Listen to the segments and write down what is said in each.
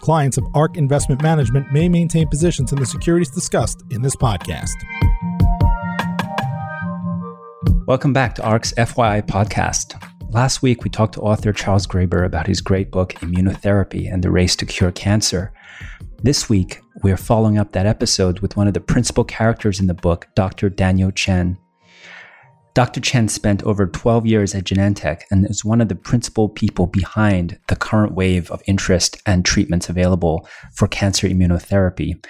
Clients of ARK Investment Management may maintain positions in the securities discussed in this podcast. Welcome back to ARK's FYI podcast. Last week, we talked to author Charles Graeber about his great book, Immunotherapy and the Race to Cure Cancer. This week, we are following up that episode with one of the principal characters in the book, Dr. Daniel Chen. Dr. Chen spent over 12 years at Genentech and is one of the principal people behind the current wave of interest and treatments available for cancer immunotherapy.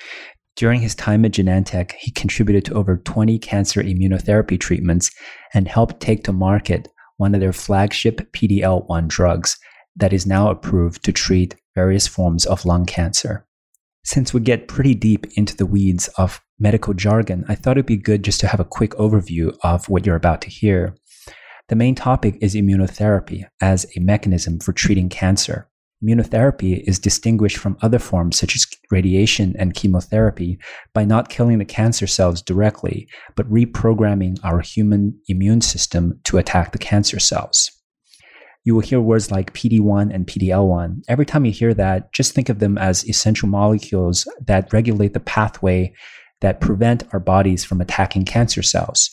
During his time at Genentech, he contributed to over 20 cancer immunotherapy treatments and helped take to market one of their flagship PD L1 drugs that is now approved to treat various forms of lung cancer. Since we get pretty deep into the weeds of medical jargon, I thought it'd be good just to have a quick overview of what you're about to hear. The main topic is immunotherapy as a mechanism for treating cancer. Immunotherapy is distinguished from other forms such as radiation and chemotherapy by not killing the cancer cells directly, but reprogramming our human immune system to attack the cancer cells. You will hear words like PD1 and PDL1. Every time you hear that, just think of them as essential molecules that regulate the pathway that prevent our bodies from attacking cancer cells.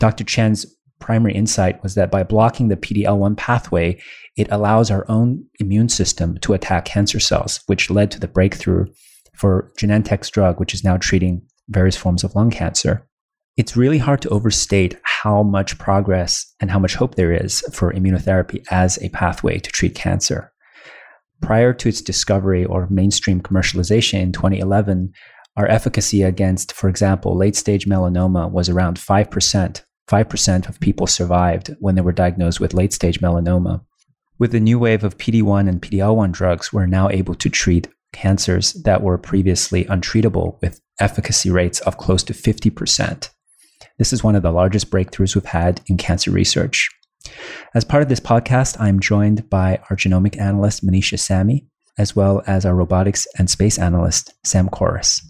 Dr. Chen's primary insight was that by blocking the PDL1 pathway, it allows our own immune system to attack cancer cells, which led to the breakthrough for Genentech's drug, which is now treating various forms of lung cancer. It's really hard to overstate how much progress and how much hope there is for immunotherapy as a pathway to treat cancer. Prior to its discovery or mainstream commercialization in 2011, our efficacy against, for example, late stage melanoma was around 5%, 5% of people survived when they were diagnosed with late stage melanoma. With the new wave of PD1 and PD L 1 drugs, we're now able to treat cancers that were previously untreatable with efficacy rates of close to 50%. This is one of the largest breakthroughs we've had in cancer research. As part of this podcast, I'm joined by our genomic analyst, Manisha Samy, as well as our robotics and space analyst, Sam Korus.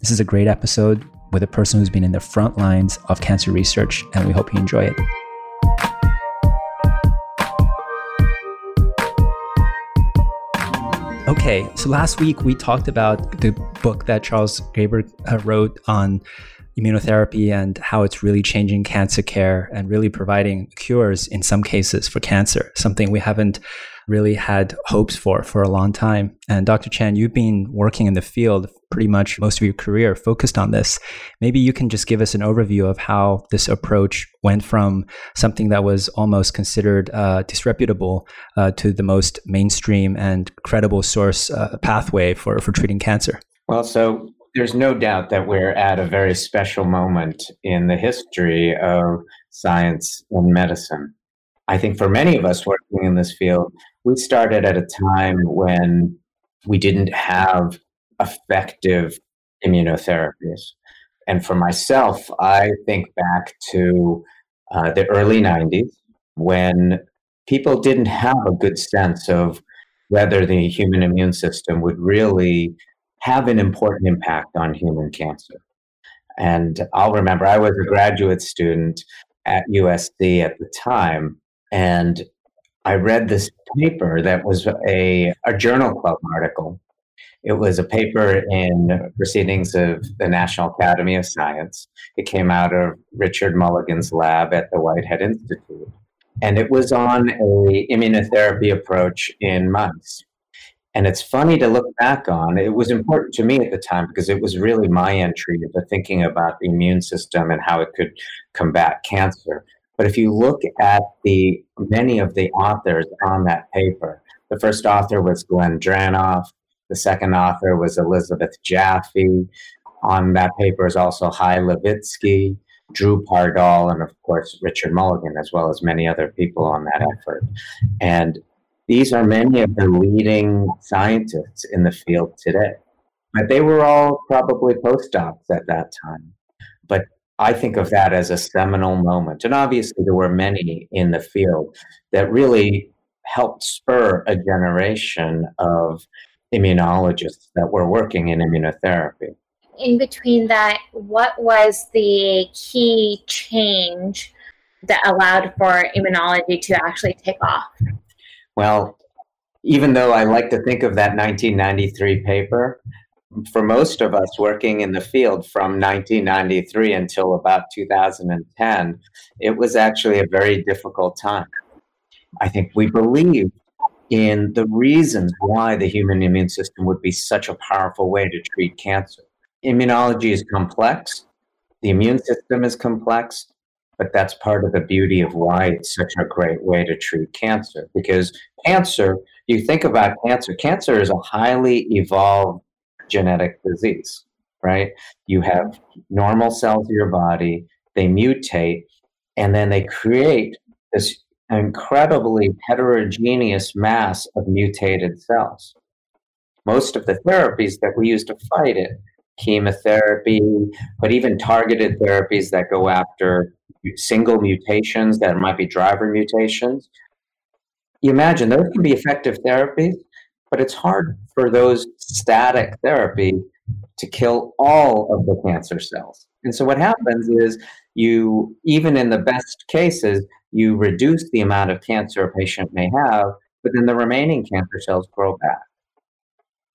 This is a great episode with a person who's been in the front lines of cancer research, and we hope you enjoy it. Okay, so last week we talked about the book that Charles Graeber uh, wrote on immunotherapy and how it's really changing cancer care and really providing cures in some cases for cancer, something we haven't really had hopes for for a long time. And Dr. Chen, you've been working in the field pretty much most of your career focused on this. Maybe you can just give us an overview of how this approach went from something that was almost considered uh, disreputable uh, to the most mainstream and credible source uh, pathway for, for treating cancer. Well, so there's no doubt that we're at a very special moment in the history of science and medicine. I think for many of us working in this field, we started at a time when we didn't have effective immunotherapies. And for myself, I think back to uh, the early 90s when people didn't have a good sense of whether the human immune system would really have an important impact on human cancer. And I'll remember I was a graduate student at USC at the time, and I read this paper that was a, a journal club article. It was a paper in Proceedings of the National Academy of Science. It came out of Richard Mulligan's lab at the Whitehead Institute. And it was on a immunotherapy approach in mice. And it's funny to look back on. It was important to me at the time because it was really my entry into thinking about the immune system and how it could combat cancer. But if you look at the many of the authors on that paper, the first author was Glenn Dranoff, The second author was Elizabeth Jaffee. On that paper is also Hy Levitsky, Drew Pardoll, and of course Richard Mulligan, as well as many other people on that effort. And these are many of the leading scientists in the field today. But they were all probably postdocs at that time. But I think of that as a seminal moment. And obviously, there were many in the field that really helped spur a generation of immunologists that were working in immunotherapy. In between that, what was the key change that allowed for immunology to actually take off? Well, even though I like to think of that 1993 paper, for most of us working in the field from 1993 until about 2010, it was actually a very difficult time. I think we believed in the reasons why the human immune system would be such a powerful way to treat cancer. Immunology is complex, the immune system is complex, but that's part of the beauty of why it's such a great way to treat cancer. Because cancer, you think about cancer, cancer is a highly evolved genetic disease, right? You have normal cells in your body, they mutate, and then they create this incredibly heterogeneous mass of mutated cells. Most of the therapies that we use to fight it, chemotherapy, but even targeted therapies that go after single mutations that might be driver mutations. You imagine those can be effective therapies, but it's hard for those static therapy to kill all of the cancer cells. And so what happens is you, even in the best cases, you reduce the amount of cancer a patient may have, but then the remaining cancer cells grow back.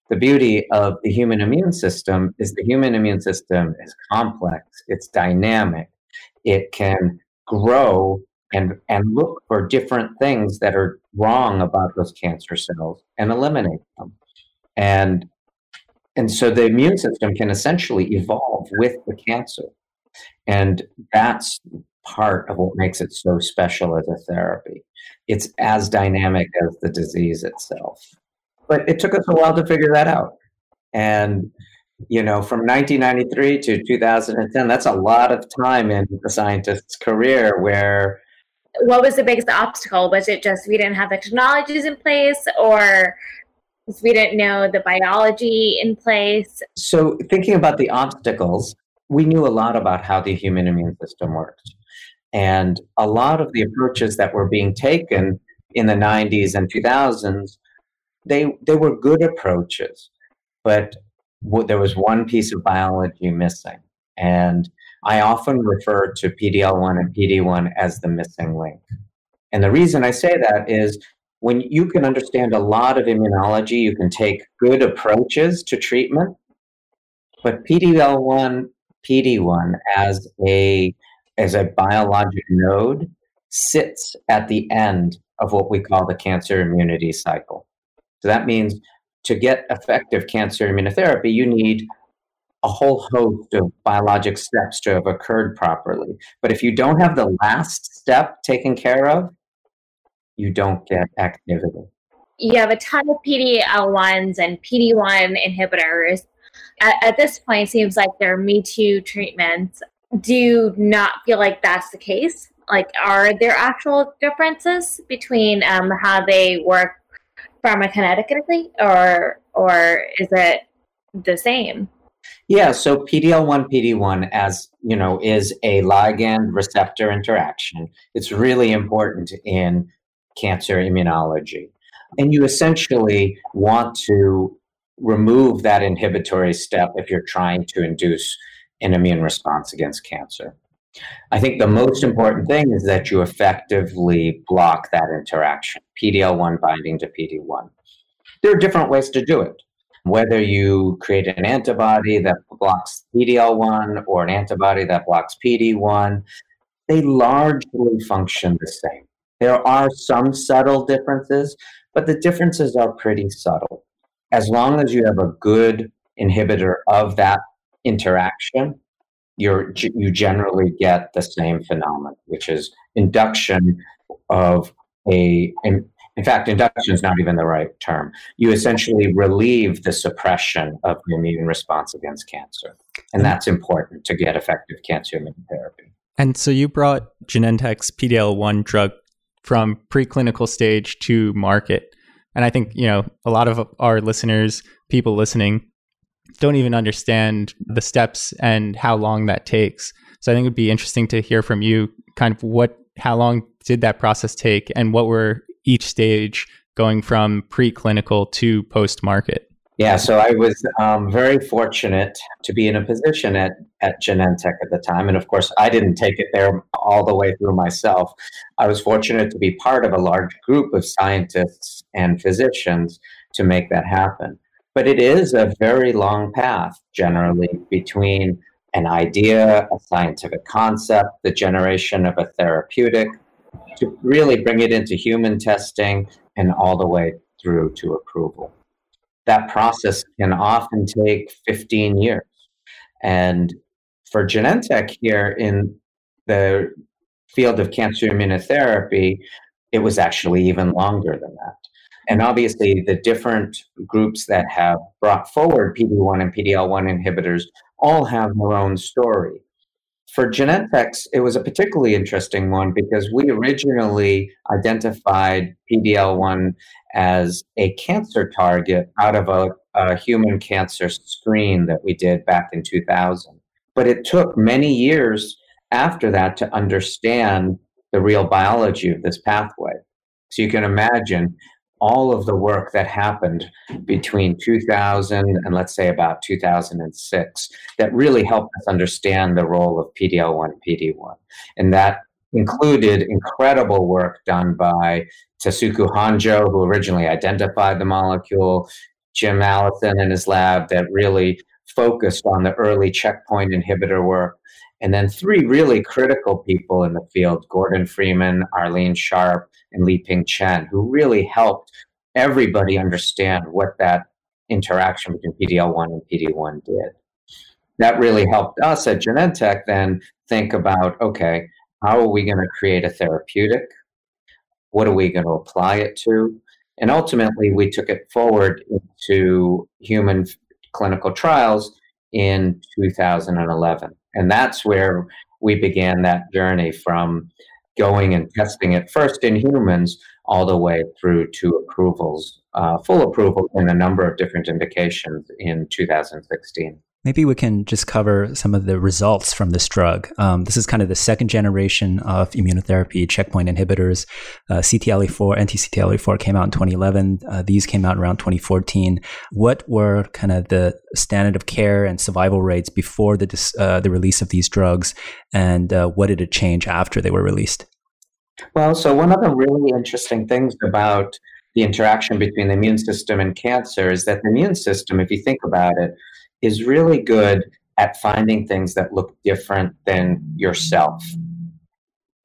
The beauty of the human immune system is the human immune system is complex, it's dynamic, it can grow and, and look for different things that are wrong about those cancer cells and eliminate them. And, and so the immune system can essentially evolve with the cancer. And that's part of what makes it so special as a therapy. It's as dynamic as the disease itself. But it took us a while to figure that out. And, you know, from 1993 to 2010, that's a lot of time in the scientist's career where what was the biggest obstacle? Was it just we didn't have the technologies in place or we didn't know the biology in place? So, thinking about the obstacles, we knew a lot about how the human immune system works. And a lot of the approaches that were being taken in the 90s and 2000s, they, they were good approaches, but there was one piece of biology missing. And I often refer to PDL1 and PD1 as the missing link. And the reason I say that is when you can understand a lot of immunology, you can take good approaches to treatment. But PDL1, PD1 as a as a biologic node sits at the end of what we call the cancer immunity cycle. So that means to get effective cancer immunotherapy, you need a whole host of biologic steps to have occurred properly. But if you don't have the last step taken care of, you don't get activity. You have a ton of PD-L1s and PD-1 inhibitors. At, at this point, it seems like they're Me Too treatments. Do you not feel like that's the case? Like, are there actual differences between um, how they work pharmacokinetically, or or is it the same? Yeah, so PDL1 PD1 as, you know, is a ligand receptor interaction. It's really important in cancer immunology. And you essentially want to remove that inhibitory step if you're trying to induce an immune response against cancer. I think the most important thing is that you effectively block that interaction, PDL1 binding to PD1. There are different ways to do it whether you create an antibody that blocks PDL1 or an antibody that blocks PD1, they largely function the same. There are some subtle differences, but the differences are pretty subtle. As long as you have a good inhibitor of that interaction, you're, you generally get the same phenomenon, which is induction of a In fact, induction is not even the right term. You essentially relieve the suppression of the immune response against cancer. And that's important to get effective cancer immunotherapy. And so you brought Genentech's PDL1 drug from preclinical stage to market. And I think, you know, a lot of our listeners, people listening, don't even understand the steps and how long that takes. So I think it'd be interesting to hear from you kind of what how long did that process take and what were each stage going from preclinical to post market? Yeah, so I was um, very fortunate to be in a position at, at Genentech at the time. And of course, I didn't take it there all the way through myself. I was fortunate to be part of a large group of scientists and physicians to make that happen. But it is a very long path, generally, between an idea, a scientific concept, the generation of a therapeutic, to really bring it into human testing and all the way through to approval that process can often take 15 years. And for Genentech here in the field of cancer immunotherapy, it was actually even longer than that. And obviously, the different groups that have brought forward PD1 and PDL1 inhibitors all have their own story. For Genentech, it was a particularly interesting one because we originally identified PDL1 as a cancer target out of a, a human cancer screen that we did back in 2000. But it took many years after that to understand the real biology of this pathway. So you can imagine all of the work that happened between 2000 and let's say about 2006 that really helped us understand the role of PDL1 PD1. And that included incredible work done by Tasuku Honjo, who originally identified the molecule, Jim Allison in his lab that really focused on the early checkpoint inhibitor work. And then three really critical people in the field Gordon Freeman, Arlene Sharpe, and Lieping Chen, who really helped everybody understand what that interaction between PDL1 and PD1 did. That really helped us at Genentech then think about okay, how are we going to create a therapeutic? What are we going to apply it to? And ultimately, we took it forward into human clinical trials in 2011. And that's where we began that journey from going and testing it first in humans all the way through to approvals, uh, full approval in a number of different indications in 2016. Maybe we can just cover some of the results from this drug. Um, this is kind of the second generation of immunotherapy checkpoint inhibitors. Uh, CTLA4, anti-CTLA4 came out in 2011. Uh, these came out around 2014. What were kind of the standard of care and survival rates before the uh, the release of these drugs, and uh, what did it change after they were released? Well, so one of the really interesting things about the interaction between the immune system and cancer is that the immune system, if you think about it, is really good at finding things that look different than yourself.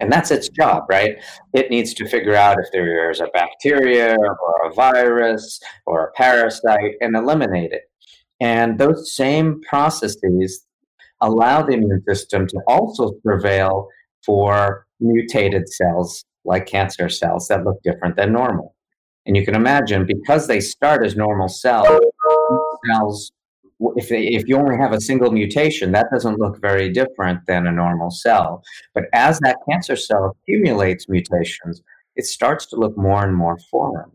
And that's its job, right? It needs to figure out if there's a bacteria or a virus or a parasite and eliminate it. And those same processes allow the immune system to also prevail for mutated cells like cancer cells that look different than normal. And you can imagine because they start as normal cells, cells if, if you only have a single mutation, that doesn't look very different than a normal cell. But as that cancer cell accumulates mutations, it starts to look more and more foreign.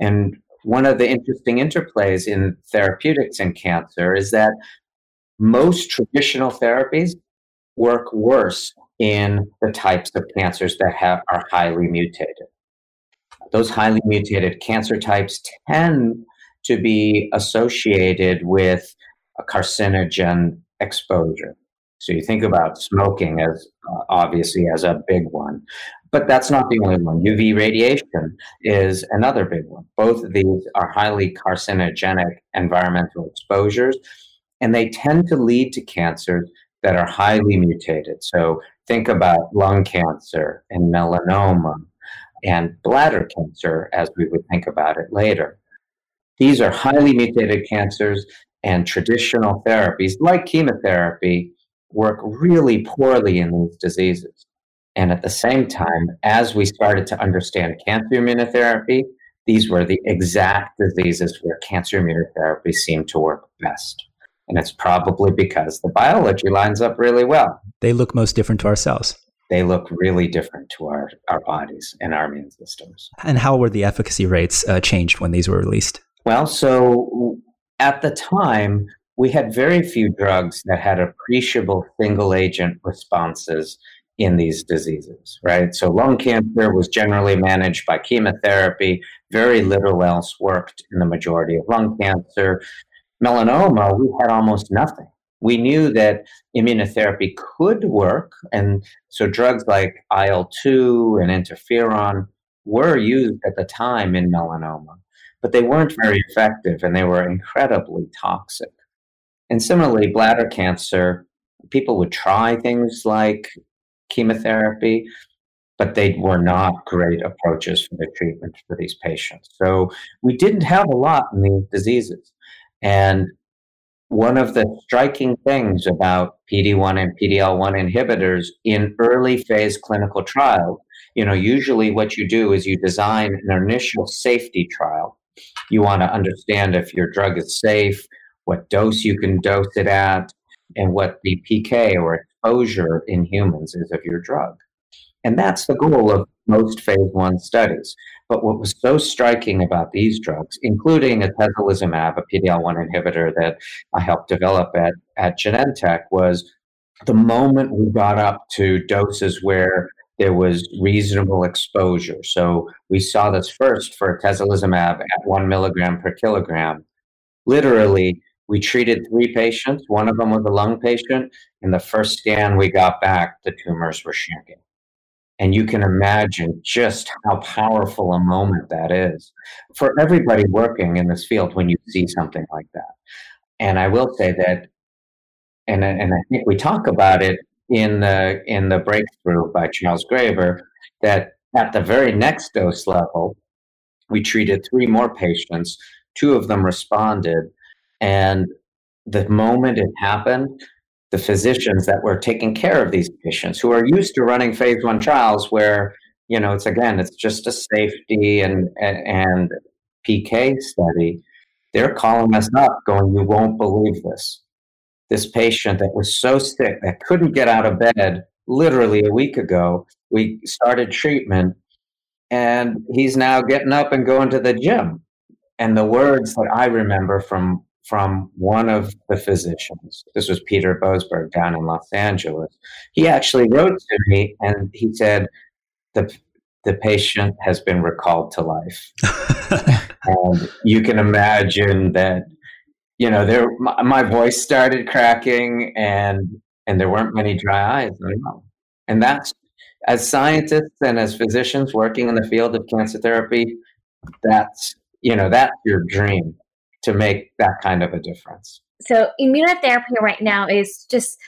And one of the interesting interplays in therapeutics in cancer is that most traditional therapies work worse in the types of cancers that have, are highly mutated. Those highly mutated cancer types tend to be associated with a carcinogen exposure. So you think about smoking as uh, obviously as a big one, but that's not the only one. UV radiation is another big one. Both of these are highly carcinogenic environmental exposures, and they tend to lead to cancers that are highly mutated. So think about lung cancer and melanoma and bladder cancer as we would think about it later. These are highly mutated cancers, and traditional therapies like chemotherapy work really poorly in these diseases. And at the same time, as we started to understand cancer immunotherapy, these were the exact diseases where cancer immunotherapy seemed to work best. And it's probably because the biology lines up really well. They look most different to ourselves. They look really different to our, our bodies and our immune systems. And how were the efficacy rates uh, changed when these were released? Well, so at the time, we had very few drugs that had appreciable single agent responses in these diseases, right? So lung cancer was generally managed by chemotherapy. Very little else worked in the majority of lung cancer. Melanoma, we had almost nothing. We knew that immunotherapy could work. And so drugs like IL 2 and interferon were used at the time in melanoma, but they weren't very effective and they were incredibly toxic. And similarly, bladder cancer, people would try things like chemotherapy, but they were not great approaches for the treatment for these patients. So we didn't have a lot in these diseases. And one of the striking things about PD1 and PD-L1 inhibitors in early phase clinical trials, you know, usually what you do is you design an initial safety trial. You want to understand if your drug is safe, what dose you can dose it at, and what the PK or exposure in humans is of your drug. And that's the goal of most phase one studies. But what was so striking about these drugs, including atezolizumab, a PD-L1 inhibitor that I helped develop at, at Genentech, was the moment we got up to doses where there was reasonable exposure. So we saw this first for atezolizumab at one milligram per kilogram. Literally, we treated three patients. One of them was a lung patient. In the first scan we got back, the tumors were shrinking. And you can imagine just how powerful a moment that is for everybody working in this field when you see something like that. And I will say that, and, and I think we talk about it in the, in the breakthrough by Charles Graeber that at the very next dose level, we treated three more patients. Two of them responded, and the moment it happened, the physicians that were taking care of these patients who are used to running phase one trials where, you know, it's again, it's just a safety and, and PK study. They're calling us up going, you won't believe this. This patient that was so sick that couldn't get out of bed literally a week ago, we started treatment and he's now getting up and going to the gym. And the words that I remember from from one of the physicians. This was Peter Boasberg down in Los Angeles. He actually wrote to me and he said, the, the patient has been recalled to life. and you can imagine that, you know, there, my, my, voice started cracking and, and there weren't many dry eyes. And that's, as scientists and as physicians working in the field of cancer therapy, that's, you know, that's your dream to make that kind of a difference. So immunotherapy right now is just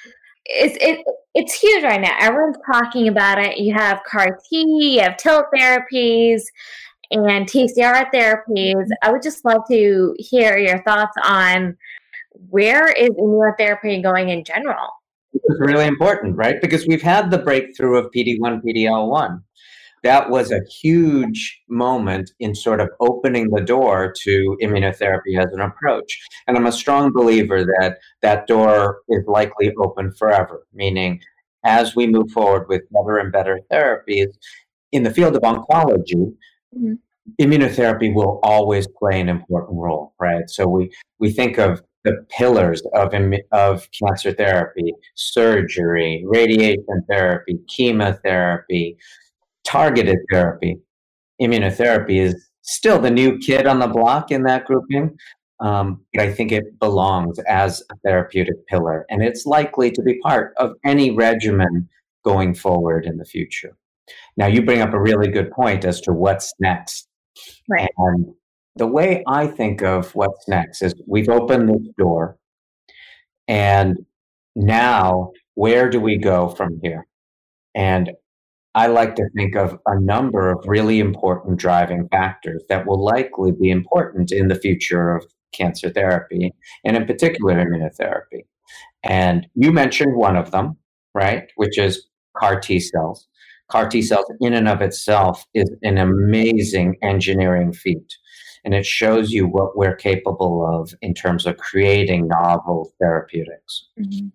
it's it, it's huge right now. Everyone's talking about it. You have CAR T, you have TIL therapies, and TCR therapies. Mm-hmm. I would just love to hear your thoughts on where is immunotherapy going in general. It's really important, right? Because we've had the breakthrough of PD1, PDL1 that was a huge moment in sort of opening the door to immunotherapy as an approach. And I'm a strong believer that that door is likely open forever, meaning as we move forward with better and better therapies in the field of oncology, mm-hmm. immunotherapy will always play an important role, right? So we, we think of the pillars of, of cancer therapy, surgery, radiation therapy, chemotherapy, targeted therapy. Immunotherapy is still the new kid on the block in that grouping, um, but I think it belongs as a therapeutic pillar, and it's likely to be part of any regimen going forward in the future. Now, you bring up a really good point as to what's next. Right. And the way I think of what's next is we've opened this door, and now where do we go from here? And I like to think of a number of really important driving factors that will likely be important in the future of cancer therapy, and in particular immunotherapy. And you mentioned one of them, right, which is CAR T cells. CAR T cells in and of itself is an amazing engineering feat. And it shows you what we're capable of in terms of creating novel therapeutics. Mm-hmm.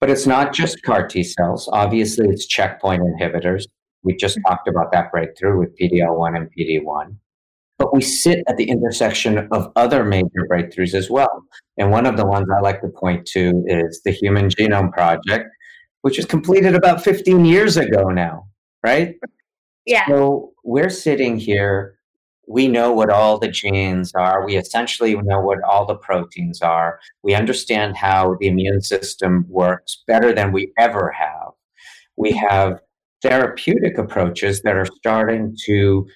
But it's not just CAR T cells. Obviously, it's checkpoint inhibitors. We just mm-hmm. talked about that breakthrough with PDL1 and PD1. But we sit at the intersection of other major breakthroughs as well. And one of the ones I like to point to is the Human Genome Project, which was completed about 15 years ago now, right? Yeah. So we're sitting here. We know what all the genes are. We essentially know what all the proteins are. We understand how the immune system works better than we ever have. We mm-hmm. have therapeutic approaches that are starting to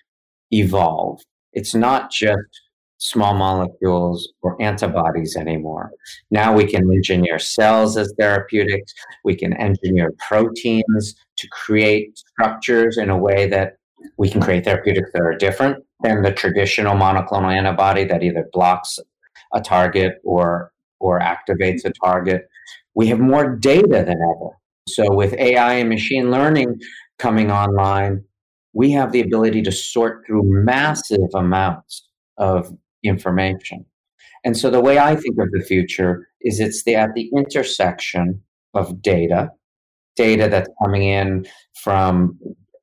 evolve. It's not just small molecules or antibodies anymore. Now we can engineer cells as therapeutics. We can engineer proteins to create structures in a way that we can create therapeutics that are different than the traditional monoclonal antibody that either blocks a target or or activates a target. We have more data than ever. So with AI and machine learning coming online, we have the ability to sort through massive amounts of information. And so the way I think of the future is it's the, at the intersection of data, data that's coming in from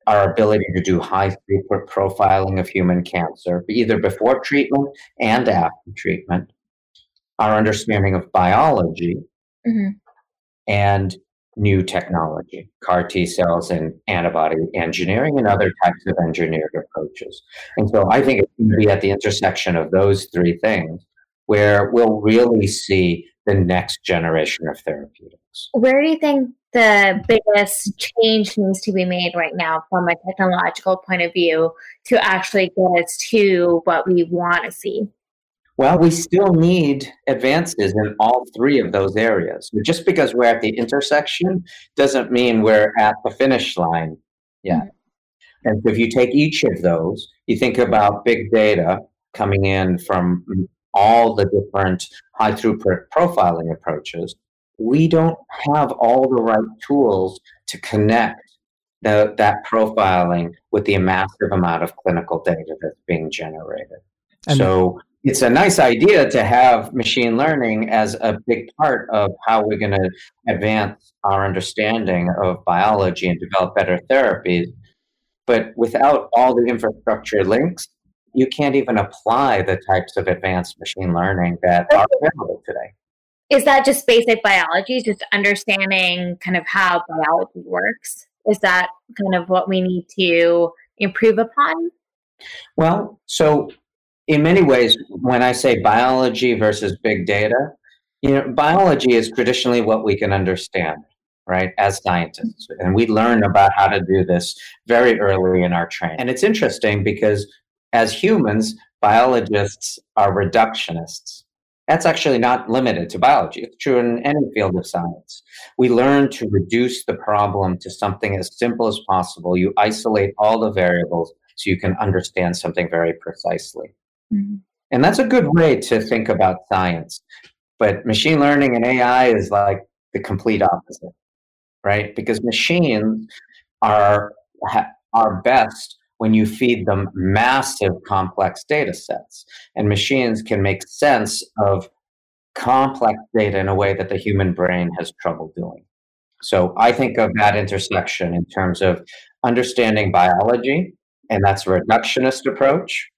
our ability to do high throughput profiling of human cancer, either before treatment and after treatment, our understanding of biology, mm-hmm. and new technology, CAR T cells and antibody engineering and other types of engineered approaches. And so I think it's going to be at the intersection of those three things where we'll really see the next generation of therapeutics. Where do you think the biggest change needs to be made right now from a technological point of view to actually get us to what we want to see? Well, we still need advances in all three of those areas. Just because we're at the intersection doesn't mean we're at the finish line yet. Mm-hmm. And so if you take each of those, you think about big data coming in from all the different high throughput profiling approaches. We don't have all the right tools to connect the, that profiling with the massive amount of clinical data that's being generated. And so it's a nice idea to have machine learning as a big part of how we're going to advance our understanding of biology and develop better therapies. But without all the infrastructure links, you can't even apply the types of advanced machine learning that are available today. Is that just basic biology, just understanding kind of how biology works? Is that kind of what we need to improve upon? Well, so in many ways, when I say biology versus big data, you know, biology is traditionally what we can understand, right, as scientists. And we learn about how to do this very early in our training. And it's interesting because as humans, biologists are reductionists. That's actually not limited to biology. It's true in any field of science. We learn to reduce the problem to something as simple as possible. You isolate all the variables so you can understand something very precisely. Mm-hmm. And that's a good way to think about science. But machine learning and AI is like the complete opposite, right? Because machines are are best when you feed them massive complex data sets. And machines can make sense of complex data in a way that the human brain has trouble doing. So I think of that intersection in terms of understanding biology, and that's a reductionist approach,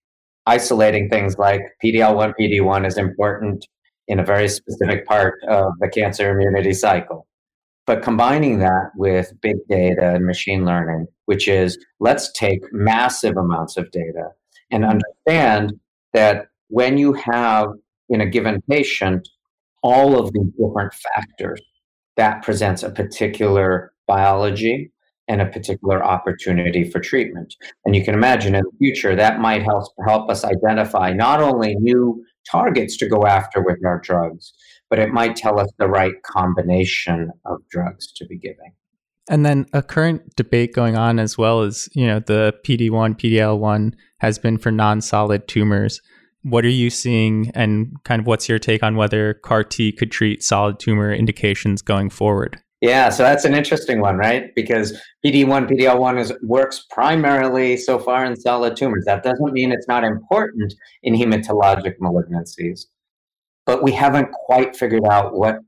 isolating things like PDL1, PD1 is important in a very specific part of the cancer immunity cycle. But combining that with big data and machine learning, which is let's take massive amounts of data and understand that when you have in a given patient all of these different factors, that presents a particular biology and a particular opportunity for treatment. And you can imagine in the future that might help help us identify not only new targets to go after with our drugs, but it might tell us the right combination of drugs to be giving. And then a current debate going on as well is, you know, the PD1, PDL1 has been for non-solid tumors. What are you seeing and kind of what's your take on whether CAR T could treat solid tumor indications going forward? Yeah, so that's an interesting one, right? Because PD1, PDL1 is, works primarily so far in solid tumors. That doesn't mean it's not important in hematologic malignancies, but we haven't quite figured out what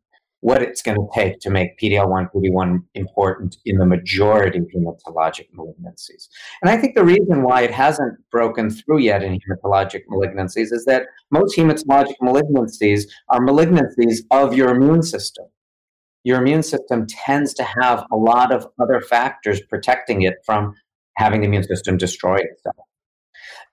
what it's going to take to make PD-L1, PD-1 important in the majority of hematologic malignancies. And I think the reason why it hasn't broken through yet in hematologic malignancies is that most hematologic malignancies are malignancies of your immune system. Your immune system tends to have a lot of other factors protecting it from having the immune system destroy itself.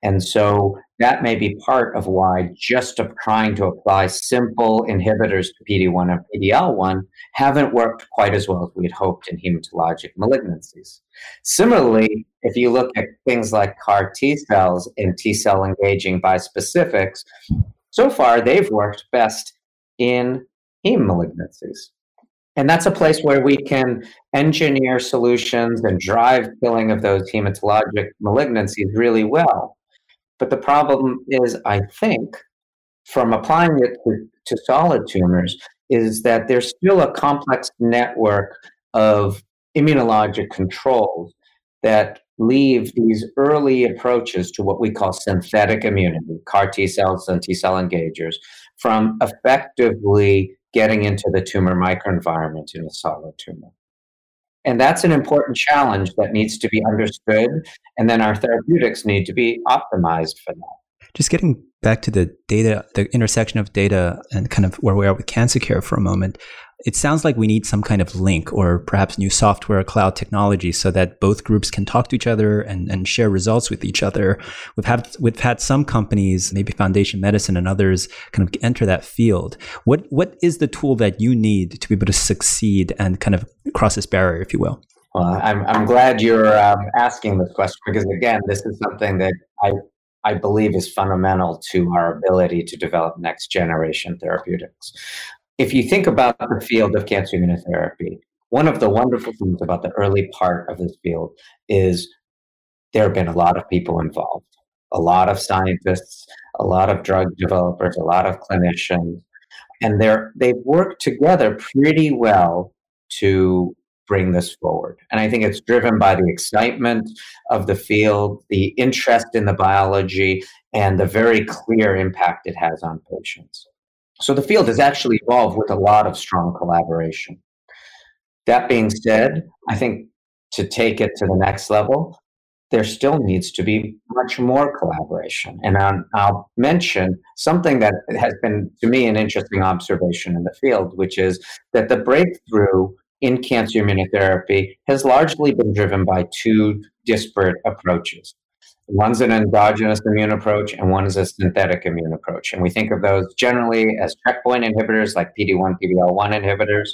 And so that may be part of why just trying to apply simple inhibitors to PD1 and PDL1 haven't worked quite as well as we had hoped in hematologic malignancies. Similarly, if you look at things like CAR T cells and T cell engaging bispecifics, so far they've worked best in heme malignancies. And that's a place where we can engineer solutions and drive killing of those hematologic malignancies really well. But the problem is, I think, from applying it to, to solid tumors, is that there's still a complex network of immunologic controls that leave these early approaches to what we call synthetic immunity, CAR T cells and T cell engagers, from effectively getting into the tumor microenvironment in a solid tumor. And that's an important challenge that needs to be understood. And then our therapeutics need to be optimized for that. Just getting back to the data, the intersection of data and kind of where we are with cancer care for a moment it sounds like we need some kind of link or perhaps new software cloud technology so that both groups can talk to each other and, and share results with each other. We've had we've had some companies, maybe Foundation Medicine and others, kind of enter that field. What what is the tool that you need to be able to succeed and kind of cross this barrier, if you will? Well, I'm I'm glad you're um, asking this question because again, this is something that I I believe is fundamental to our ability to develop next generation therapeutics. If you think about the field of cancer immunotherapy, one of the wonderful things about the early part of this field is there have been a lot of people involved, a lot of scientists, a lot of drug developers, a lot of clinicians, and they're they've worked together pretty well to bring this forward. And I think it's driven by the excitement of the field, the interest in the biology, and the very clear impact it has on patients. So the field has actually evolved with a lot of strong collaboration. That being said, I think to take it to the next level, there still needs to be much more collaboration. And I'll, I'll, mention something that has been, to me, an interesting observation in the field, which is that the breakthrough in cancer immunotherapy has largely been driven by two disparate approaches. One's an endogenous immune approach, and one is a synthetic immune approach. And we think of those generally as checkpoint inhibitors like PD1, PD-L1 inhibitors,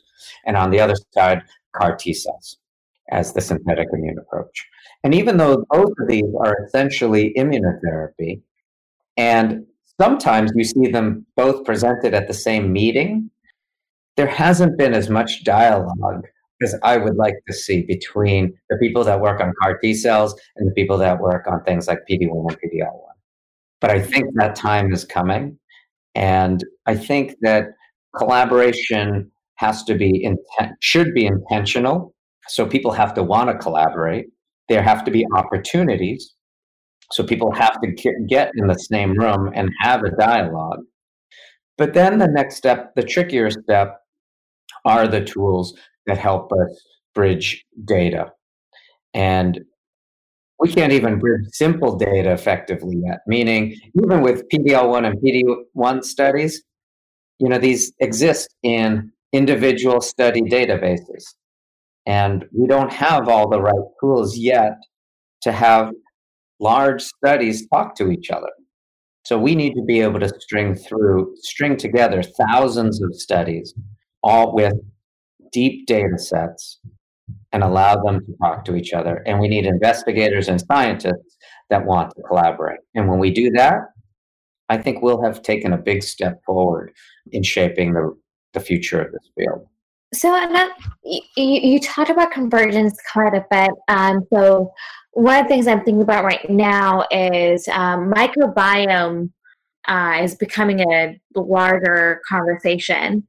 and on the other side, CAR T cells as the synthetic immune approach. And even though both of these are essentially immunotherapy, and sometimes you see them both presented at the same meeting, there hasn't been as much dialogue as I would like to see between the people that work on CAR T cells and the people that work on things like PD1 and PD-L1. But I think that time is coming. And I think that collaboration has to be intent, should be intentional. So people have to want to collaborate. There have to be opportunities. So people have to get in the same room and have a dialogue. But then the next step, the trickier step, are the tools that help us bridge data. And we can't even bridge simple data effectively yet, meaning even with PDL1 and PD1 studies, you know, these exist in individual study databases. And we don't have all the right tools yet to have large studies talk to each other. So we need to be able to string through, string together thousands of studies, all with deep data sets and allow them to talk to each other. And we need investigators and scientists that want to collaborate. And when we do that, I think we'll have taken a big step forward in shaping the, the future of this field. So, Anna, you, you talked about convergence quite a bit. Um, so, one of the things I'm thinking about right now is um, microbiome uh, is becoming a larger conversation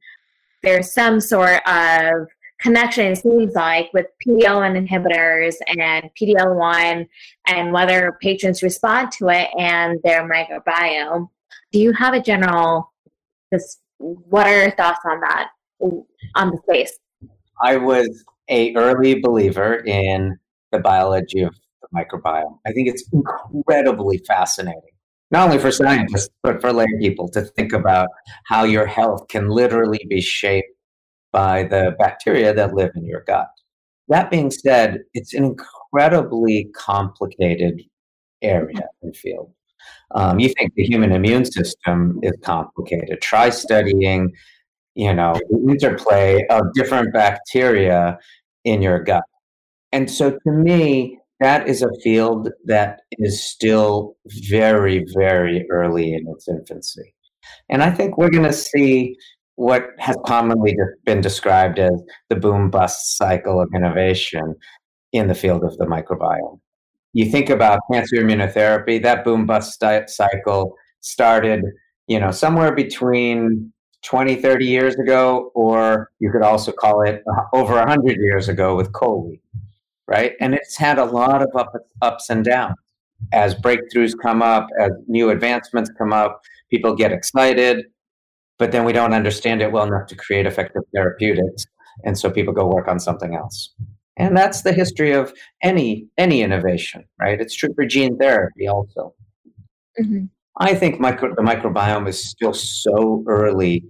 there's some sort of connection it seems like with PD-L1 inhibitors and PD-L1 and whether patients respond to it and their microbiome. Do you have a general just what are your thoughts on that on the space? I was a early believer in the biology of the microbiome. I think it's incredibly fascinating, not only for scientists, but for lay people to think about how your health can literally be shaped by the bacteria that live in your gut. That being said, it's an incredibly complicated area and field. Um, you think the human immune system is complicated. Try studying, you know, the interplay of different bacteria in your gut. And so to me, that is a field that is still very, very early in its infancy. And I think we're going to see what has commonly been described as the boom bust cycle of innovation in the field of the microbiome you think about cancer immunotherapy, that boom bust cycle started, you know, somewhere between 20, 30 years ago, or you could also call it uh, over 100 years ago with Coley, right? And it's had a lot of up, ups and downs. As breakthroughs come up, as new advancements come up, people get excited, but then we don't understand it well enough to create effective therapeutics. And so people go work on something else. And that's the history of any any innovation, right? It's true for gene therapy also. Mm-hmm. I think micro, the microbiome is still so early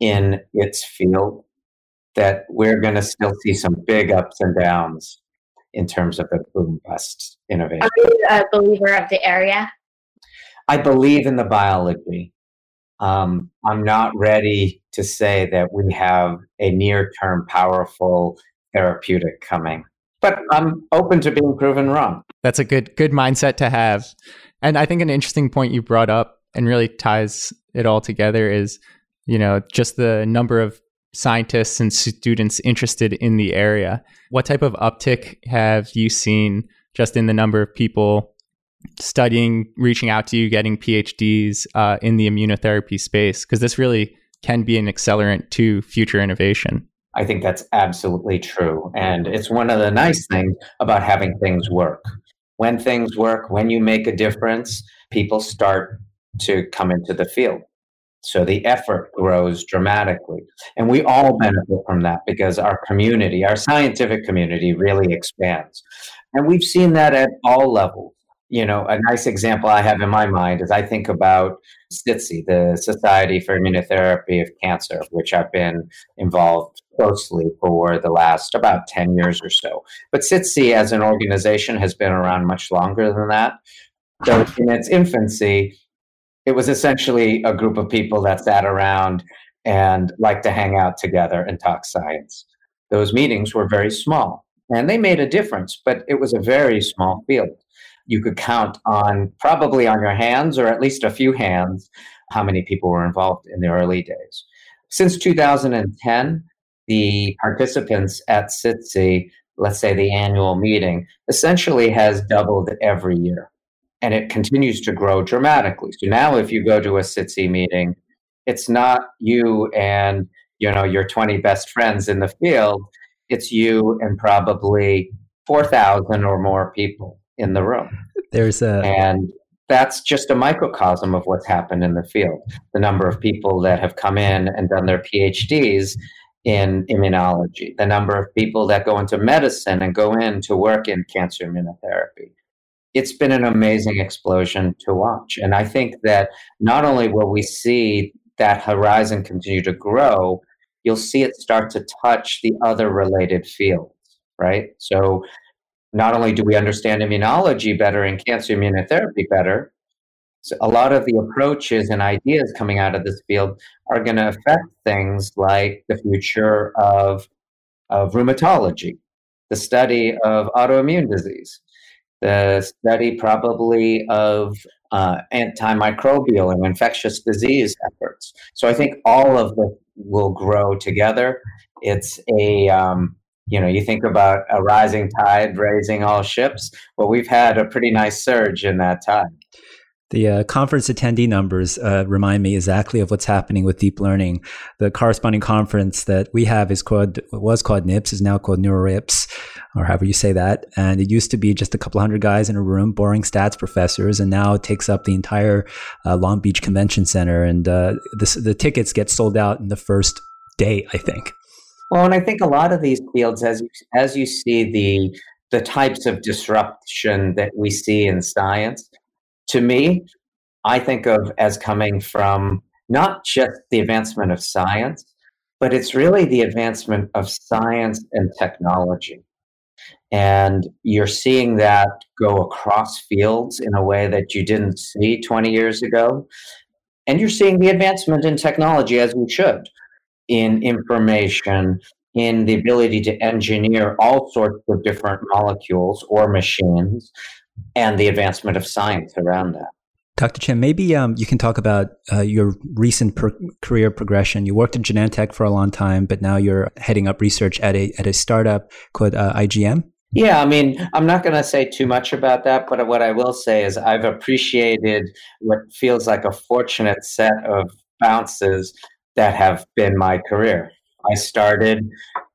in its field that we're going to still see some big ups and downs in terms of the boom bust innovation. Are you a believer of the area? I believe in the biology. Um, I'm not ready to say that we have a near term powerful therapeutic coming. But I'm open to being proven wrong. That's a good good mindset to have. And I think an interesting point you brought up and really ties it all together is, you know, just the number of scientists and students interested in the area. What type of uptick have you seen just in the number of people studying, reaching out to you, getting PhDs uh, in the immunotherapy space? Because this really can be an accelerant to future innovation. I think that's absolutely true. And it's one of the nice things about having things work. When things work, when you make a difference, people start to come into the field. So the effort grows dramatically. And we all benefit from that because our community, our scientific community, really expands. And we've seen that at all levels you know, a nice example I have in my mind is I think about SITC, the Society for Immunotherapy of Cancer, which I've been involved closely for the last about 10 years or so. But SITC as an organization has been around much longer than that. So in its infancy, it was essentially a group of people that sat around and liked to hang out together and talk science. Those meetings were very small and they made a difference, but it was a very small field you could count on probably on your hands or at least a few hands how many people were involved in the early days. Since 2010, the participants at SITC, let's say the annual meeting, essentially has doubled every year. And it continues to grow dramatically. So now if you go to a SITC meeting, it's not you and you know your 20 best friends in the field. It's you and probably 4,000 or more people in the room. There's a and that's just a microcosm of what's happened in the field. The number of people that have come in and done their PhDs in immunology, the number of people that go into medicine and go in to work in cancer immunotherapy. It's been an amazing explosion to watch. And I think that not only will we see that horizon continue to grow, you'll see it start to touch the other related fields, right? So not only do we understand immunology better and cancer immunotherapy better, so a lot of the approaches and ideas coming out of this field are going to affect things like the future of, of rheumatology, the study of autoimmune disease, the study probably of uh, antimicrobial and infectious disease efforts. So I think all of them will grow together. It's a um, you know, you think about a rising tide raising all ships. Well, we've had a pretty nice surge in that tide. The uh, conference attendee numbers uh, remind me exactly of what's happening with deep learning. The corresponding conference that we have is called was called NIPS, is now called NeurIPS, or however you say that. And it used to be just a couple hundred guys in a room, boring stats professors, and now it takes up the entire uh, Long Beach Convention Center. And uh, the tickets get sold out in the first day, I think. Well, and I think a lot of these fields, as as you see the the types of disruption that we see in science, to me, I think of as coming from not just the advancement of science, but it's really the advancement of science and technology. And you're seeing that go across fields in a way that you didn't see 20 years ago. And you're seeing the advancement in technology as we should in information, in the ability to engineer all sorts of different molecules or machines, and the advancement of science around that. Dr. Chen, maybe um, you can talk about uh, your recent per- career progression. You worked in Genentech for a long time, but now you're heading up research at a at a startup called uh, IGM. Yeah, I mean, I'm not going to say too much about that, but what I will say is I've appreciated what feels like a fortunate set of bounces that have been my career. I started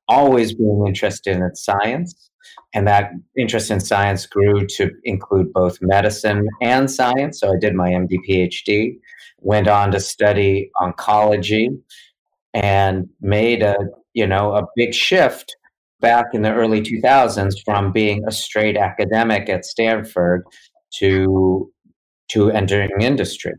always being interested in science, and that interest in science grew to include both medicine and science. So I did my MD PhD, went on to study oncology, and made a you know a big shift back in the early 2000s from being a straight academic at Stanford to to entering industry.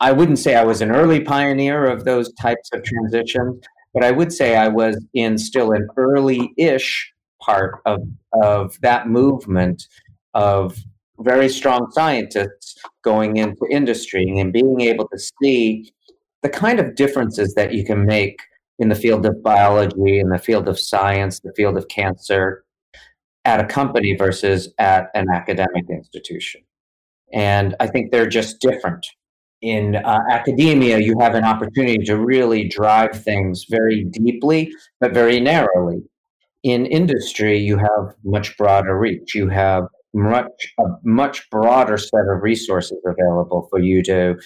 I wouldn't say I was an early pioneer of those types of transitions, but I would say I was in still an early-ish part of of that movement of very strong scientists going into industry and being able to see the kind of differences that you can make in the field of biology, in the field of science, the field of cancer, at a company versus at an academic institution. And I think they're just different. In uh, academia, you have an opportunity to really drive things very deeply, but very narrowly. In industry, you have much broader reach. You have much a much broader set of resources available for you to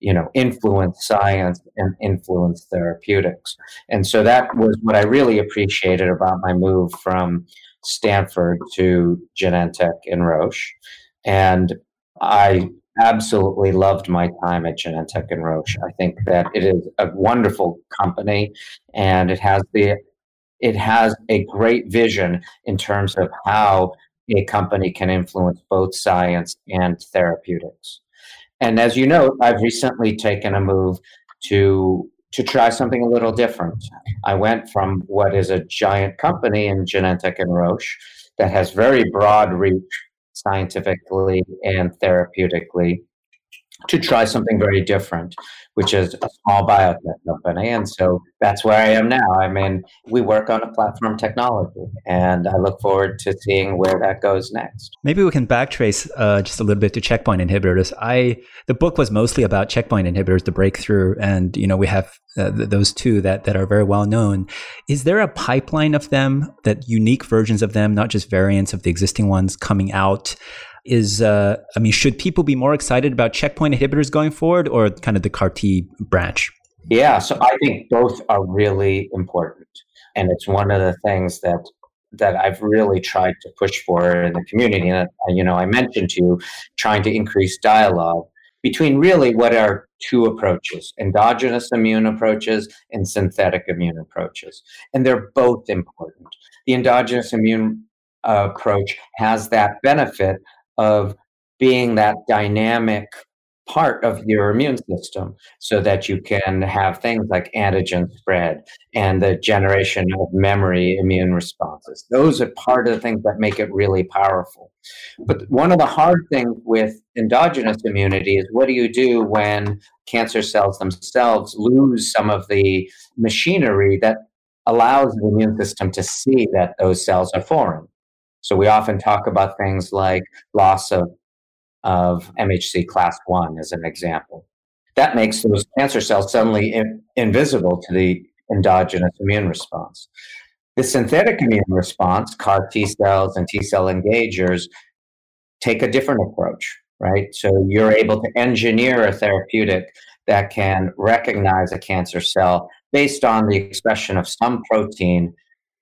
you know influence science and influence therapeutics. And so that was what i really appreciated about my move from stanford to genentech and roche. And i absolutely loved my time at genentech and roche. I think that it is a wonderful company and it has the it has a great vision in terms of how a company can influence both science and therapeutics and as you know, I've recently taken a move to to try something a little different. I went from what is a giant company in Genentech and Roche that has very broad reach scientifically and therapeutically to try something very different, which is a small biotech company. And so that's where I am now. I mean, we work on a platform technology, and I look forward to seeing where that goes next. Maybe we can backtrace uh, just a little bit to checkpoint inhibitors. I the book was mostly about checkpoint inhibitors, the breakthrough, and you know we have uh, th- those two that that are very well known. Is there a pipeline of them, that unique versions of them, not just variants of the existing ones coming out? Is uh, I mean, should people be more excited about checkpoint inhibitors going forward, or kind of the CAR T branch? Yeah, so I think both are really important, and it's one of the things that that I've really tried to push for in the community. And you know, I mentioned to you trying to increase dialogue between really what are two approaches endogenous immune approaches and synthetic immune approaches and they're both important the endogenous immune uh, approach has that benefit of being that dynamic part of your immune system so that you can have things like antigen spread and the generation of memory immune responses. Those are part of the things that make it really powerful. But one of the hard things with endogenous immunity is what do you do when cancer cells themselves lose some of the machinery that allows the immune system to see that those cells are foreign? So we often talk about things like loss of, of MHC class one as an example. That makes those cancer cells suddenly in, invisible to the endogenous immune response. The synthetic immune response, CAR T cells and T cell engagers, take a different approach, right? So you're able to engineer a therapeutic that can recognize a cancer cell based on the expression of some protein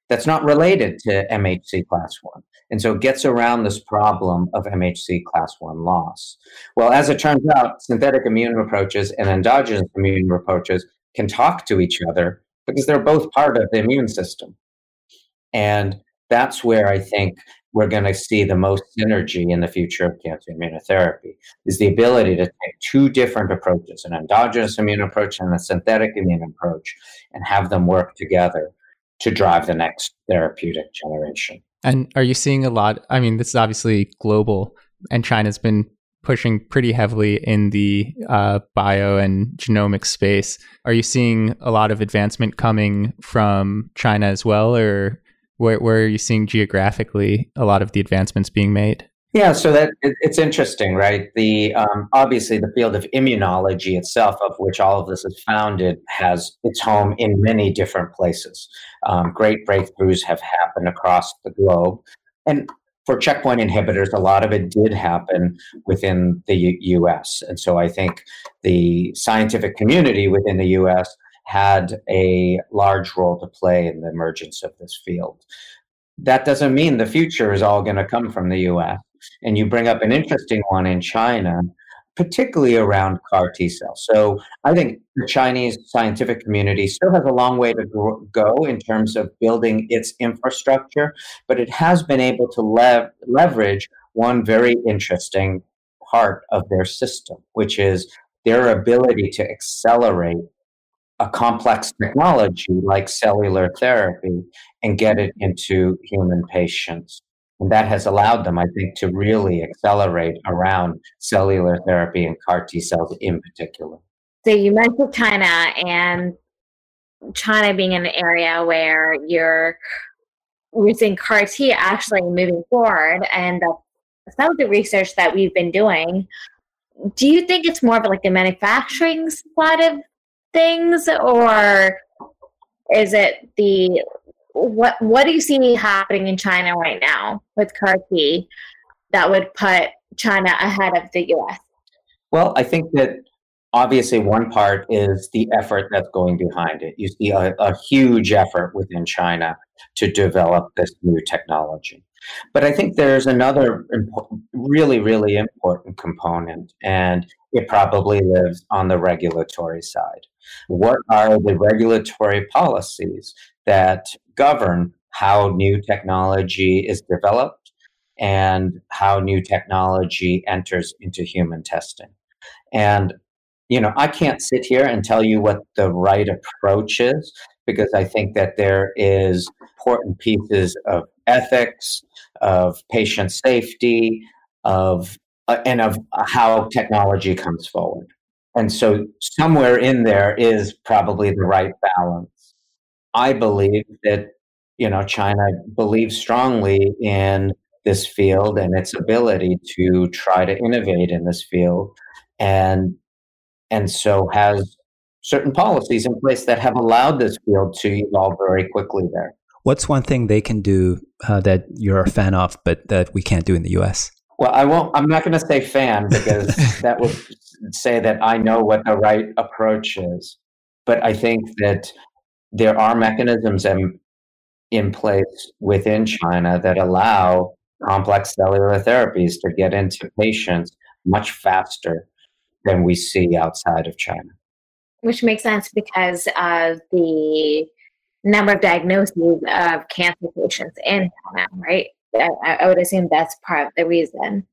that's not related to MHC class 1. And so it gets around this problem of MHC class 1 loss. Well, as it turns out, synthetic immune approaches and endogenous immune approaches can talk to each other because they're both part of the immune system. And that's where I think we're going to see the most synergy in the future of cancer immunotherapy is the ability to take two different approaches an endogenous immune approach and a synthetic immune approach and have them work together to drive the next therapeutic generation and are you seeing a lot i mean this is obviously global and china's been pushing pretty heavily in the uh, bio and genomic space are you seeing a lot of advancement coming from china as well or where, where are you seeing geographically a lot of the advancements being made? Yeah, so that it, it's interesting, right? The um, obviously the field of immunology itself, of which all of this is founded, has its home in many different places. Um, great breakthroughs have happened across the globe, and for checkpoint inhibitors, a lot of it did happen within the U- U.S. And so I think the scientific community within the U.S had a large role to play in the emergence of this field. That doesn't mean the future is all going to come from the US. And you bring up an interesting one in China, particularly around CAR T cells. So I think the Chinese scientific community still has a long way to go in terms of building its infrastructure, but it has been able to lev- leverage one very interesting part of their system, which is their ability to accelerate a complex technology like cellular therapy and get it into human patients. And that has allowed them, I think, to really accelerate around cellular therapy and CAR T cells in particular. So you mentioned China and China being an area where you're we're seeing CAR T actually moving forward, and some of the research that we've been doing. Do you think it's more of like the manufacturing side of things or is it the what what do you see happening in China right now with CAR T that would put China ahead of the US? Well, I think that obviously one part is the effort that's going behind it. You see a, a huge effort within China to develop this new technology. But I think there's another really, really important component, and it probably lives on the regulatory side. What are the regulatory policies that govern how new technology is developed and how new technology enters into human testing? And you know, I can't sit here and tell you what the right approach is because I think that there is important pieces of ethics, of patient safety, of uh, and of how technology comes forward. And so somewhere in there is probably the right balance. I believe that you know China believes strongly in this field and its ability to try to innovate in this field and and so has certain policies in place that have allowed this field to evolve very quickly there. What's one thing they can do uh, that you're a fan of, but that we can't do in the U.S.? Well, I won't. I'm not going to say fan because that would say that I know what the right approach is. But I think that there are mechanisms in, in place within China that allow complex cellular therapies to get into patients much faster than we see outside of China. Which makes sense because of the number of diagnoses of cancer patients in China, right? I, I would assume that's part of the reason.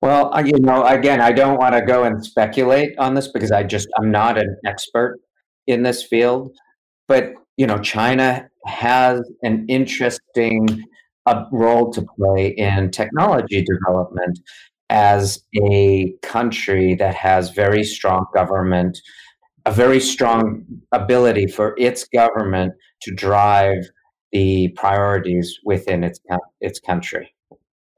Well, you know, again, I don't want to go and speculate on this because I just I'm not an expert in this field, but you know, China has an interesting uh, role to play in technology development as a country that has very strong government, a very strong ability for its government to drive the priorities within its its country.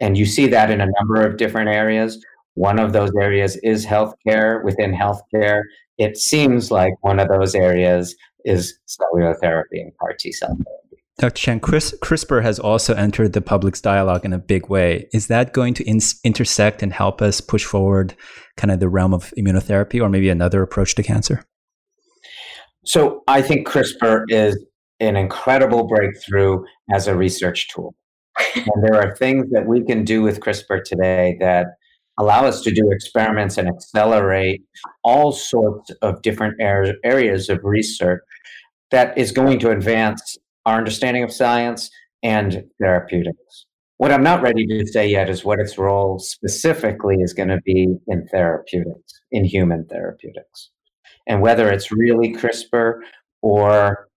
And you see that in a number of different areas. One of those areas is healthcare. Within healthcare, it seems like one of those areas is cellular therapy and CAR T cell therapy. Dr. Chen, Chris, CRISPR has also entered the public's dialogue in a big way. Is that going to in- intersect and help us push forward kind of the realm of immunotherapy or maybe another approach to cancer? So I think CRISPR is an incredible breakthrough as a research tool. and there are things that we can do with CRISPR today that allow us to do experiments and accelerate all sorts of different areas of research that is going to advance our understanding of science and therapeutics. What I'm not ready to say yet is what its role specifically is going to be in therapeutics, in human therapeutics. And whether it's really CRISPR or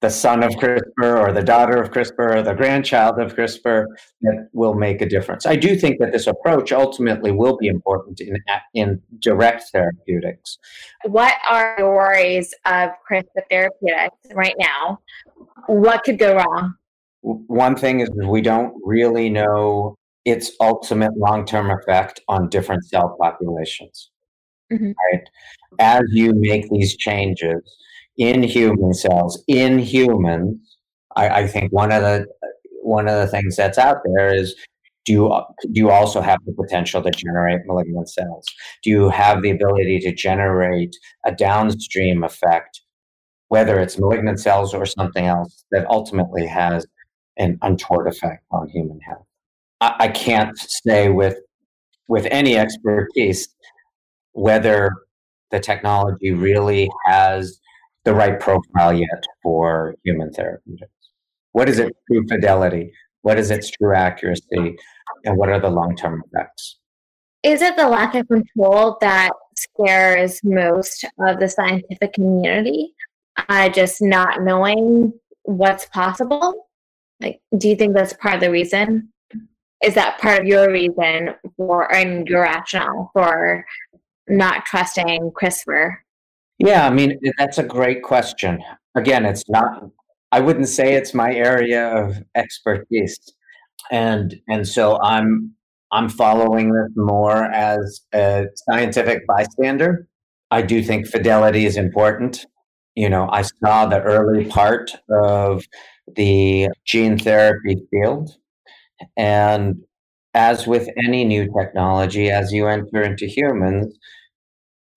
the son of CRISPR or the daughter of CRISPR or the grandchild of CRISPR that will make a difference. I do think that this approach ultimately will be important in, in direct therapeutics. What are your worries of CRISPR therapeutics right now? What could go wrong? One thing is we don't really know its ultimate long term effect on different cell populations. Mm-hmm. Right? As you make these changes, in human cells in humans I, I, think one of the one of the things that's out there is do you do you also have the potential to generate malignant cells? Do you have the ability to generate a downstream effect whether it's malignant cells or something else that ultimately has an untoward effect on human health? I, I can't say with with any expertise whether the technology really has the right profile yet for human therapeutics. What is its true fidelity? What is its true accuracy? And what are the long term effects? Is it the lack of control that scares most of the scientific community? Uh, just not knowing what's possible? Like, do you think that's part of the reason? Is that part of your reason for and your rationale for not trusting CRISPR yeah, I mean, that's a great question. Again, it's not, I wouldn't say it's my area of expertise. And, and so I'm, I'm following this more as a scientific bystander. I do think fidelity is important. You know, I saw the early part of the gene therapy field. And as with any new technology, as you enter into humans,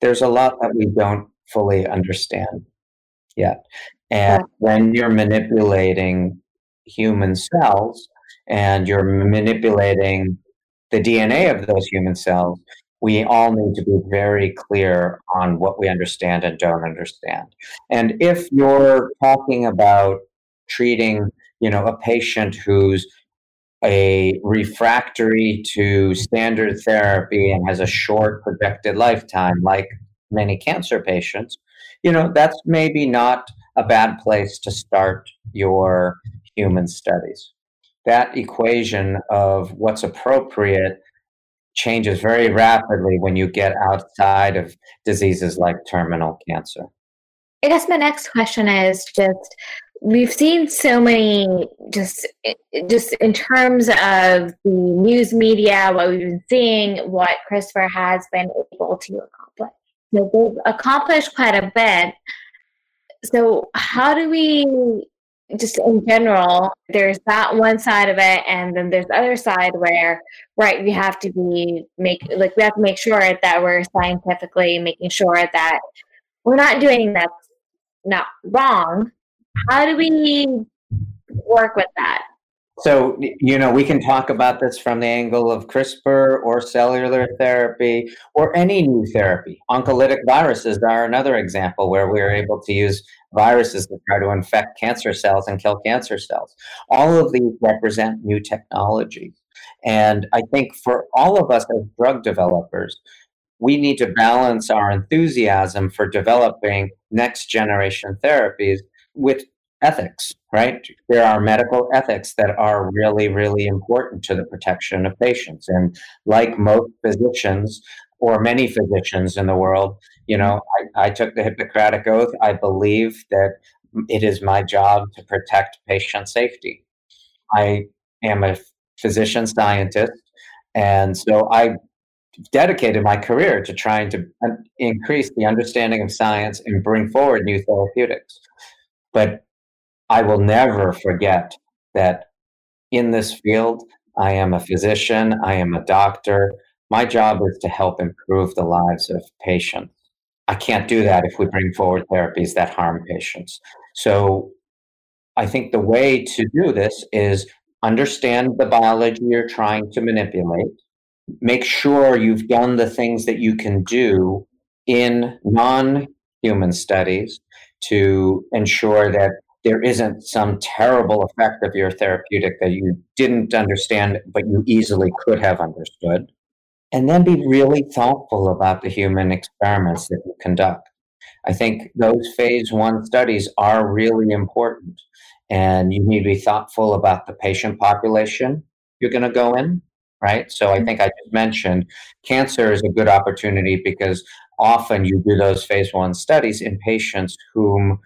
there's a lot that we don't fully understand yet. And when you're manipulating human cells and you're manipulating the DNA of those human cells, we all need to be very clear on what we understand and don't understand. And if you're talking about treating, you know, a patient who's a refractory to standard therapy and has a short projected lifetime, like many cancer patients, you know, that's maybe not a bad place to start your human studies. That equation of what's appropriate changes very rapidly when you get outside of diseases like terminal cancer. I guess my next question is just we've seen so many just just in terms of the news media what we've been seeing what CRISPR has been able to accomplish so they've accomplished quite a bit. So how do we just in general, there's that one side of it, and then there's the other side where, right, we have to be make like we have to make sure that we're scientifically making sure that we're not doing that's not wrong. How do we work with that? So, you know, we can talk about this from the angle of CRISPR or cellular therapy or any new therapy. Oncolytic viruses are another example where we are able to use viruses to try to infect cancer cells and kill cancer cells. All of these represent new technologies. And I think for all of us as drug developers, we need to balance our enthusiasm for developing next generation therapies with ethics, right? There are medical ethics that are really, really important to the protection of patients. And like most physicians, or many physicians in the world, you know, I, I took the Hippocratic Oath. I believe that it is my job to protect patient safety. I am a physician scientist, and so I dedicated my career to trying to increase the understanding of science and bring forward new therapeutics. But I will never forget that in this field, I am a physician, I am a doctor. My job is to help improve the lives of patients. I can't do that if we bring forward therapies that harm patients. So I think the way to do this is understand the biology you're trying to manipulate, make sure you've done the things that you can do in non human studies to ensure that there isn't some terrible effect of your therapeutic that you didn't understand, but you easily could have understood. And then be really thoughtful about the human experiments that you conduct. I think those phase one studies are really important. And you need to be thoughtful about the patient population you're going to go in, right? So I mm-hmm. think I just mentioned cancer is a good opportunity because often you do those phase one studies in patients whom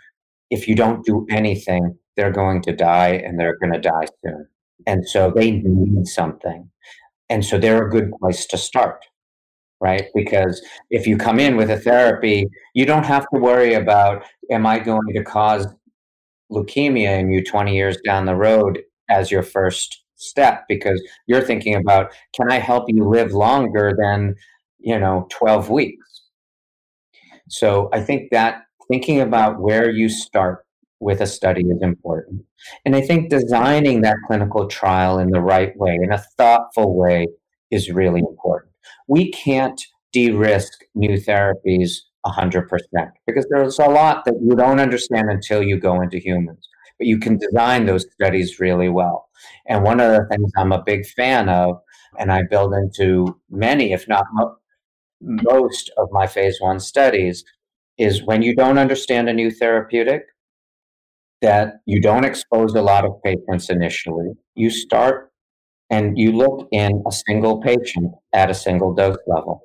if you don't do anything, they're going to die and they're going to die soon. And so they need something. And so they're a good place to start, right? Because if you come in with a therapy, you don't have to worry about, am I going to cause leukemia in you 20 years down the road as your first step? Because you're thinking about, can I help you live longer than, you know, 12 weeks? So I think that thinking about where you start with a study is important. And I think designing that clinical trial in the right way, in a thoughtful way, is really important. We can't de risk new therapies 100% because there's a lot that you don't understand until you go into humans. But you can design those studies really well. And one of the things I'm a big fan of, and I build into many, if not mo- most, of my phase one studies, is when you don't understand a new therapeutic, that you don't expose a lot of patients initially. You start and you look in a single patient at a single dose level,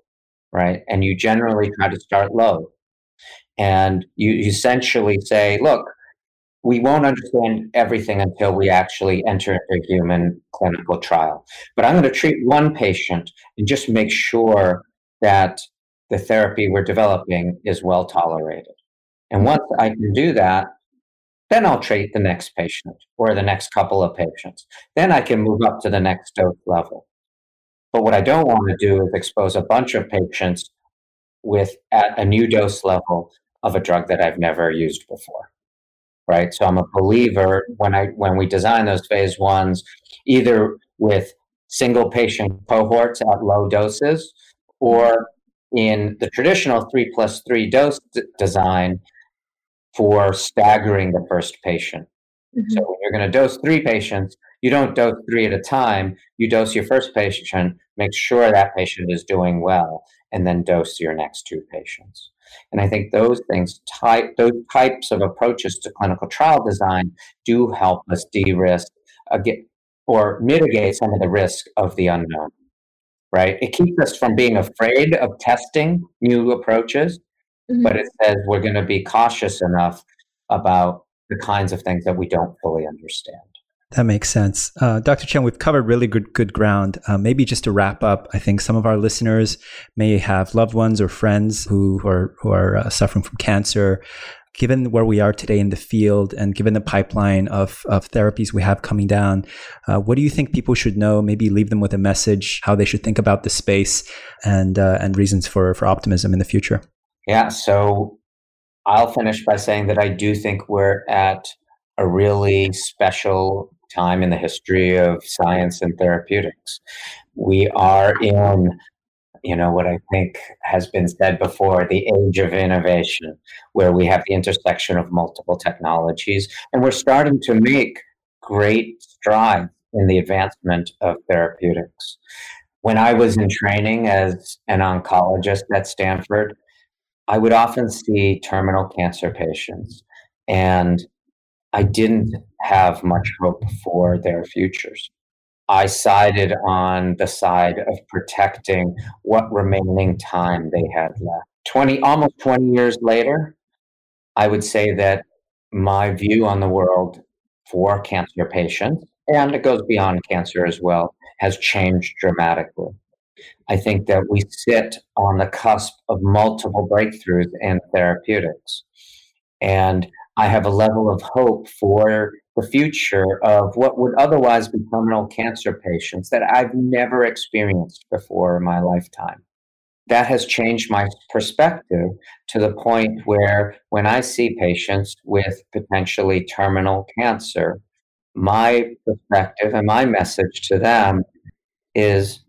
right? And you generally try to start low. And you essentially say, look, we won't understand everything until we actually enter a human clinical trial. But I'm going to treat one patient and just make sure that the therapy we're developing is well tolerated. And once I can do that, then I'll treat the next patient or the next couple of patients. Then I can move up to the next dose level. But what I don't want to do is expose a bunch of patients with at a new dose level of a drug that I've never used before. Right. So I'm a believer when I when we design those phase ones, either with single patient cohorts at low doses or in the traditional three plus three dose d- design for staggering the first patient. Mm-hmm. So when you're going to dose three patients, you don't dose three at a time. You dose your first patient, make sure that patient is doing well, and then dose your next two patients. And I think those things, type, those types of approaches to clinical trial design do help us de-risk uh, or mitigate some of the risk of the unknown right? It keeps us from being afraid of testing new approaches, mm-hmm. but it says we're going to be cautious enough about the kinds of things that we don't fully understand. That makes sense. Uh, Dr. Chen, we've covered really good, good ground. Uh, maybe just to wrap up, I think some of our listeners may have loved ones or friends who are, who are uh, suffering from cancer given where we are today in the field and given the pipeline of, of therapies we have coming down, uh, what do you think people should know? Maybe leave them with a message, how they should think about the space and, uh, and reasons for, for optimism in the future. Yeah. So I'll finish by saying that I do think we're at a really special time in the history of science and therapeutics. We are in you know, what I think has been said before the age of innovation, where we have the intersection of multiple technologies. And we're starting to make great strides in the advancement of therapeutics. When I was in training as an oncologist at Stanford, I would often see terminal cancer patients, and I didn't have much hope for their futures. I sided on the side of protecting what remaining time they had left. 20, almost 20 years later, I would say that my view on the world for cancer patients, and it goes beyond cancer as well, has changed dramatically. I think that we sit on the cusp of multiple breakthroughs in therapeutics. And I have a level of hope for the future of what would otherwise be terminal cancer patients that I've never experienced before in my lifetime. That has changed my perspective to the point where when I see patients with potentially terminal cancer, my perspective and my message to them is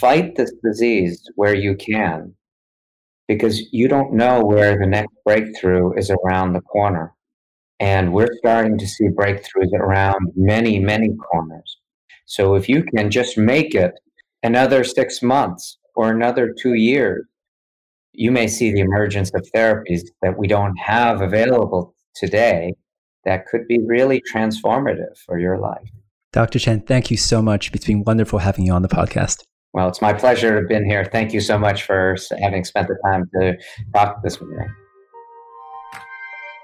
fight this disease where you can because you don't know where the next breakthrough is around the corner. And we're starting to see breakthroughs around many, many corners. So if you can just make it another six months or another two years, you may see the emergence of therapies that we don't have available today that could be really transformative for your life. Dr. Chen, thank you so much. It's been wonderful having you on the podcast. Well, it's my pleasure to have been here. Thank you so much for having spent the time to talk this with me.